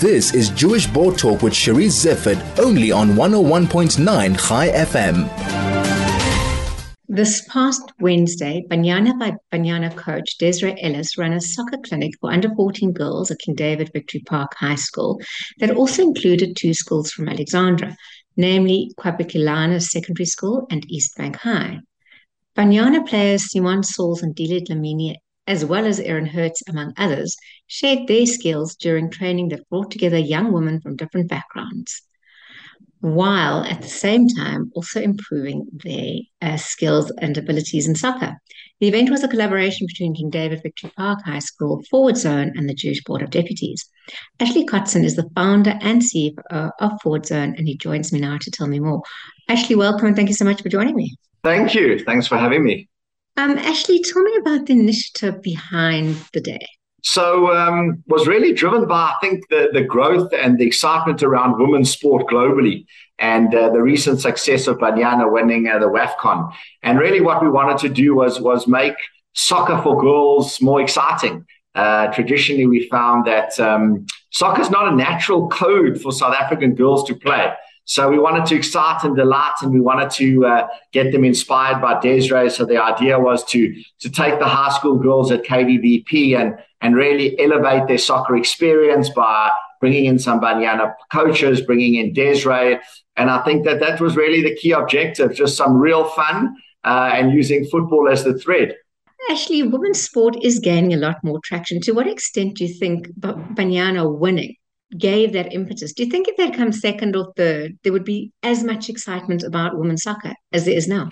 This is Jewish Board Talk with Cherise Zifford, only on 101.9 High FM. This past Wednesday, Banyana by Banyana coach Desiree Ellis ran a soccer clinic for under 14 girls at King David Victory Park High School that also included two schools from Alexandra, namely Kwapikilana Secondary School and East Bank High. Banyana players Simon Sauls and Delia Dlamini as well as Erin Hertz, among others, shared their skills during training that brought together young women from different backgrounds, while at the same time also improving their uh, skills and abilities in soccer. The event was a collaboration between King David Victory Park High School Forward Zone and the Jewish Board of Deputies. Ashley Kotzin is the founder and CEO of Forward Zone, and he joins me now to tell me more. Ashley, welcome and thank you so much for joining me. Thank you. Thanks for having me. Um, Ashley, tell me about the initiative behind the day. So, um, was really driven by I think the the growth and the excitement around women's sport globally, and uh, the recent success of Banyana winning uh, the WAFCON. And really, what we wanted to do was was make soccer for girls more exciting. Uh, traditionally, we found that um, soccer is not a natural code for South African girls to play. So we wanted to excite and delight, and we wanted to uh, get them inspired by Desiree. So the idea was to to take the high school girls at KDVP and and really elevate their soccer experience by bringing in some Banyana coaches, bringing in Desiree, and I think that that was really the key objective: just some real fun uh, and using football as the thread. Actually, women's sport is gaining a lot more traction. To what extent do you think Banyana winning gave that impetus. Do you think if they'd come second or third, there would be as much excitement about women's soccer as there is now?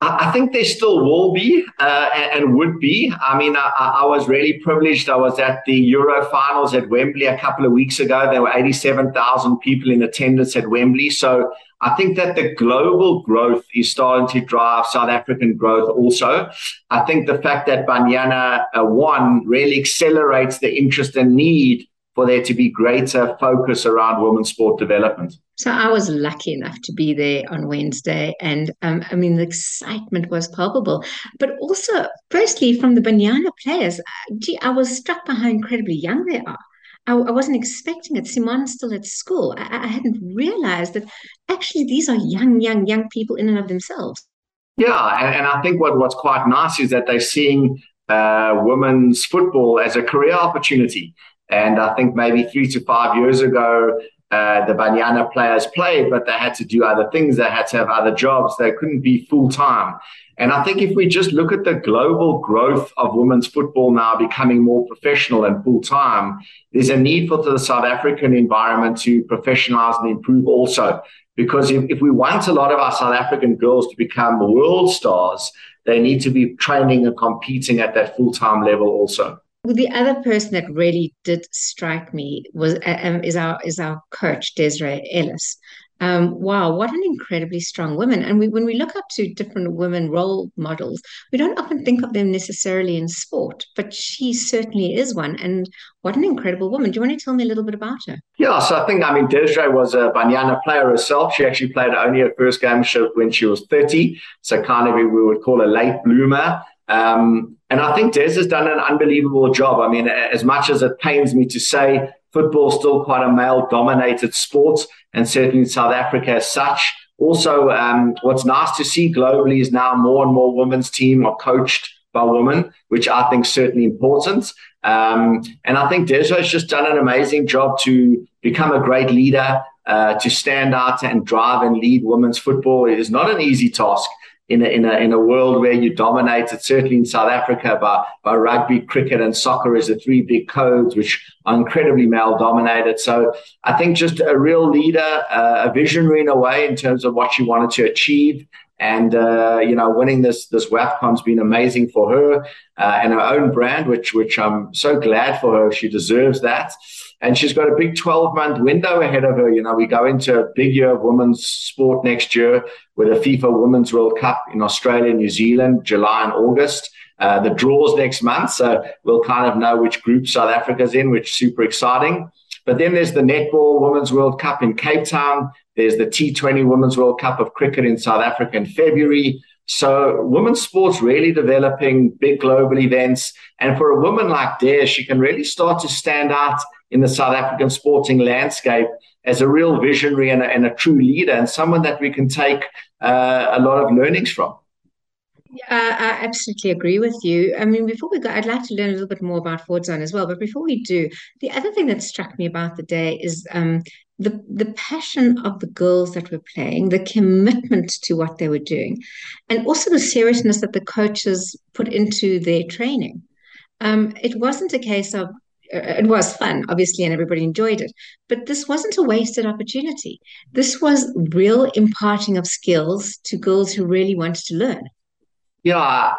I think there still will be uh, and, would be. I mean, I, I, was really privileged. I was at the Euro finals at Wembley a couple of weeks ago. There were 87,000 people in attendance at Wembley. So I think that the global growth is starting to drive South African growth also. I think the fact that Banyana uh, won really accelerates the interest and need for there to be greater focus around women's sport development. So I was lucky enough to be there on Wednesday, and um, I mean the excitement was palpable. But also, firstly, from the Banyana players, gee, I was struck by how incredibly young they are. I, I wasn't expecting it. Simon's still at school. I, I hadn't realized that actually these are young, young, young people in and of themselves. Yeah, and, and I think what, what's quite nice is that they're seeing uh, women's football as a career opportunity. And I think maybe three to five years ago, uh, the Banyana players played, but they had to do other things. They had to have other jobs. They couldn't be full time. And I think if we just look at the global growth of women's football now becoming more professional and full time, there's a need for the South African environment to professionalize and improve also. Because if, if we want a lot of our South African girls to become world stars, they need to be training and competing at that full time level also. The other person that really did strike me was um, is our is our coach Desiree Ellis. Um, wow, what an incredibly strong woman! And we, when we look up to different women role models, we don't often think of them necessarily in sport, but she certainly is one. And what an incredible woman! Do you want to tell me a little bit about her? Yeah, so I think I mean Desiree was a Banyana player herself. She actually played only her first game when she was thirty, so kind of we would call a late bloomer. Um, and I think Des has done an unbelievable job. I mean, as much as it pains me to say, football is still quite a male dominated sport, and certainly in South Africa as such. Also, um, what's nice to see globally is now more and more women's team are coached by women, which I think is certainly important. Um, and I think Desiree has just done an amazing job to become a great leader, uh, to stand out and drive and lead women's football. It is not an easy task in a, in a, in a world where you dominated, certainly in South Africa, by, by rugby, cricket, and soccer as the three big codes, which are incredibly male dominated. So I think just a real leader, uh, a visionary in a way in terms of what she wanted to achieve. And uh, you know, winning this this WAFCON's been amazing for her uh, and her own brand, which which I'm so glad for her. She deserves that and she's got a big 12 month window ahead of her. You know, we go into a big year of women's sport next year with a FIFA Women's World Cup in Australia, New Zealand, July and August. Uh, the draws next month, so we'll kind of know which group South Africa's in, which is super exciting. But then there's the Netball Women's World Cup in Cape Town. There's the T20 Women's World Cup of Cricket in South Africa in February. So women's sports really developing big global events. And for a woman like Dare, she can really start to stand out in the South African sporting landscape as a real visionary and a, and a true leader and someone that we can take uh, a lot of learnings from. Yeah, I absolutely agree with you. I mean, before we go, I'd like to learn a little bit more about Forward Zone as well. But before we do, the other thing that struck me about the day is um, the the passion of the girls that were playing, the commitment to what they were doing, and also the seriousness that the coaches put into their training. Um, it wasn't a case of Uh, it was fun, obviously, and everybody enjoyed it. But this wasn't a wasted opportunity. This was real imparting of skills to girls who really wanted to learn. Yeah,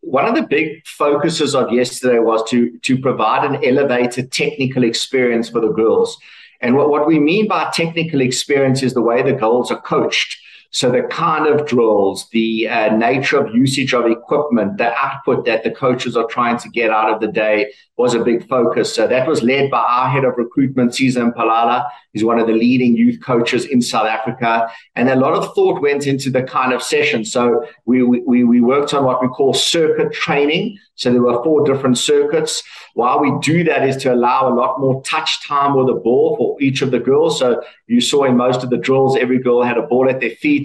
one of the big focuses of yesterday was to to provide an elevated technical experience for the girls. And what, what we mean by technical experience is the way the girls are coached. So the kind of drills, the uh, nature of usage of equipment, the output that the coaches are trying to get out of the day was a big focus. So that was led by our head of recruitment, Cesar Palala. He's one of the leading youth coaches in South Africa. And a lot of thought went into the kind of session. So we, we, we worked on what we call circuit training. So there were four different circuits. Why we do that is to allow a lot more touch time with the ball for each of the girls. So you saw in most of the drills, every girl had a ball at their feet.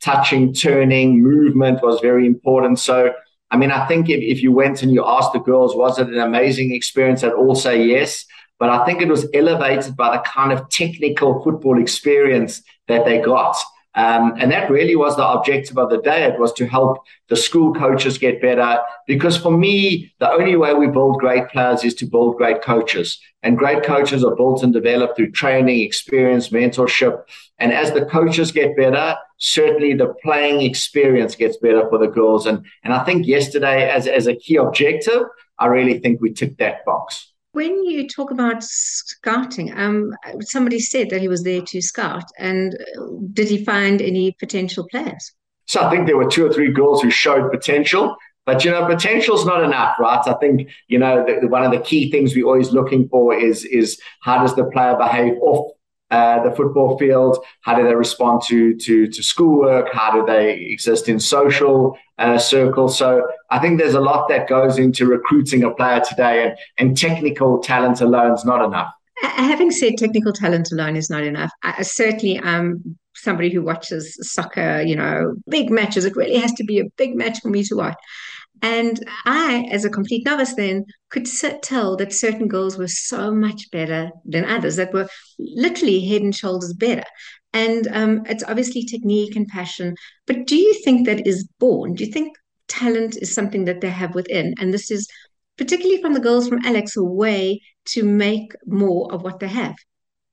Touching, turning, movement was very important. So, I mean, I think if, if you went and you asked the girls, was it an amazing experience? They'd all say yes. But I think it was elevated by the kind of technical football experience that they got. Um, and that really was the objective of the day. It was to help the school coaches get better. Because for me, the only way we build great players is to build great coaches. And great coaches are built and developed through training, experience, mentorship. And as the coaches get better, certainly the playing experience gets better for the girls. And, and I think yesterday, as, as a key objective, I really think we ticked that box. When you talk about scouting, um, somebody said that he was there to scout, and uh, did he find any potential players? So I think there were two or three girls who showed potential. But you know, potential's not enough, right? I think you know the, one of the key things we're always looking for is is how does the player behave off uh, the football field? How do they respond to to to schoolwork? How do they exist in social uh, circles? So I think there's a lot that goes into recruiting a player today, and and technical talent alone is not enough. Having said technical talent alone is not enough, I, certainly um somebody who watches soccer, you know, big matches. It really has to be a big match for me to watch. And I, as a complete novice, then could tell that certain girls were so much better than others, that were literally head and shoulders better. And um, it's obviously technique and passion. But do you think that is born? Do you think talent is something that they have within? And this is particularly from the girls from Alex, a way to make more of what they have.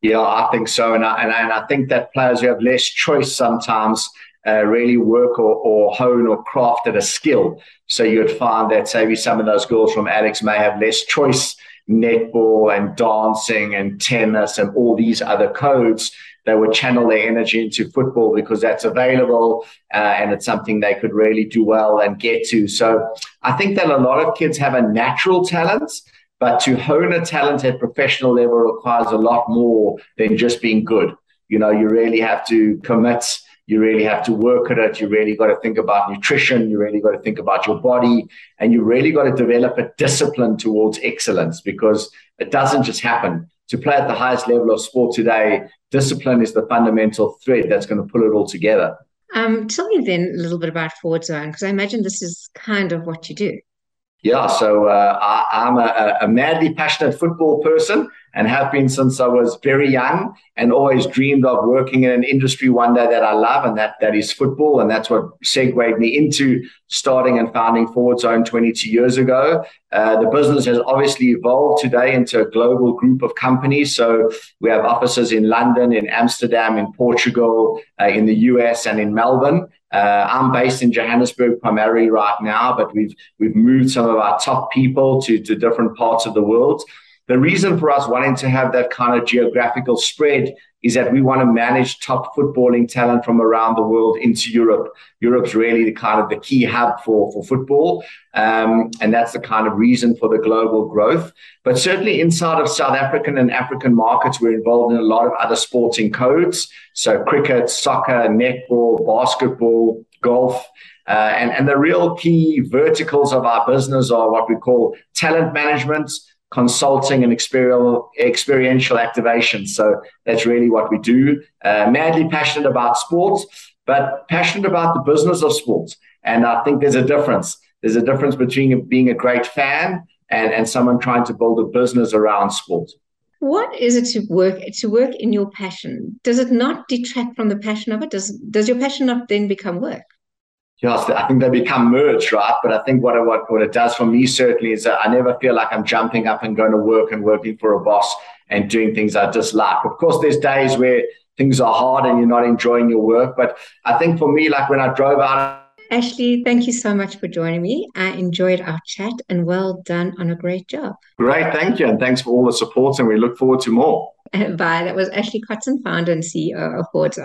Yeah, I think so. And I, and I, and I think that players who have less choice sometimes uh, really work or, or hone or craft at a skill. So you'd find that maybe some of those girls from Alex may have less choice, netball and dancing and tennis and all these other codes. They would channel their energy into football because that's available uh, and it's something they could really do well and get to. So I think that a lot of kids have a natural talent, but to hone a talent at professional level requires a lot more than just being good. You know, you really have to commit you really have to work at it. You really got to think about nutrition. You really got to think about your body. And you really got to develop a discipline towards excellence because it doesn't just happen. To play at the highest level of sport today, discipline is the fundamental thread that's going to pull it all together. Um, tell me then a little bit about Forward Zone, because I imagine this is kind of what you do. Yeah, so uh, I, am a, a madly passionate football person and have been since I was very young and always dreamed of working in an industry one day that I love and that that is football and that's what segued me into starting and founding Forward Zone 22 years ago. Uh, the business has obviously evolved today into a global group of companies. So we have offices in London, in Amsterdam, in Portugal, uh, in the US, and in Melbourne. Uh, I'm based in Johannesburg primarily right now, but we've we've moved some of our top people to to different parts of the world. The reason for us wanting to have that kind of geographical spread is that we want to manage top footballing talent from around the world into Europe. Europe's really the kind of the key hub for, for football. Um, and that's the kind of reason for the global growth. But certainly inside of South African and African markets, we're involved in a lot of other sporting codes. So cricket, soccer, netball, basketball, golf. Uh, and, and the real key verticals of our business are what we call talent management, consulting and experiential, activation. So that's really what we do. Uh, madly passionate about sports, but passionate about the business of sports. And I think there's a difference. There's a difference between being a great fan and, and someone trying to build a business around sport. What is it to work to work in your passion? Does it not detract from the passion of it? Does does your passion not then become work? Yes, I think they become merged, right? But I think what, it, what, what it does for me certainly is that I never feel like I'm jumping up and going to work and working for a boss and doing things I dislike. Of course, there's days where things are hard and you're not enjoying your work. But I think for me, like when I drove out. Ashley, thank you so much for joining me. I enjoyed our chat and well done on a great job. Great, thank you. And thanks for all the support. And we look forward to more. Bye. That was Ashley Kotzin, founder and CEO of Boards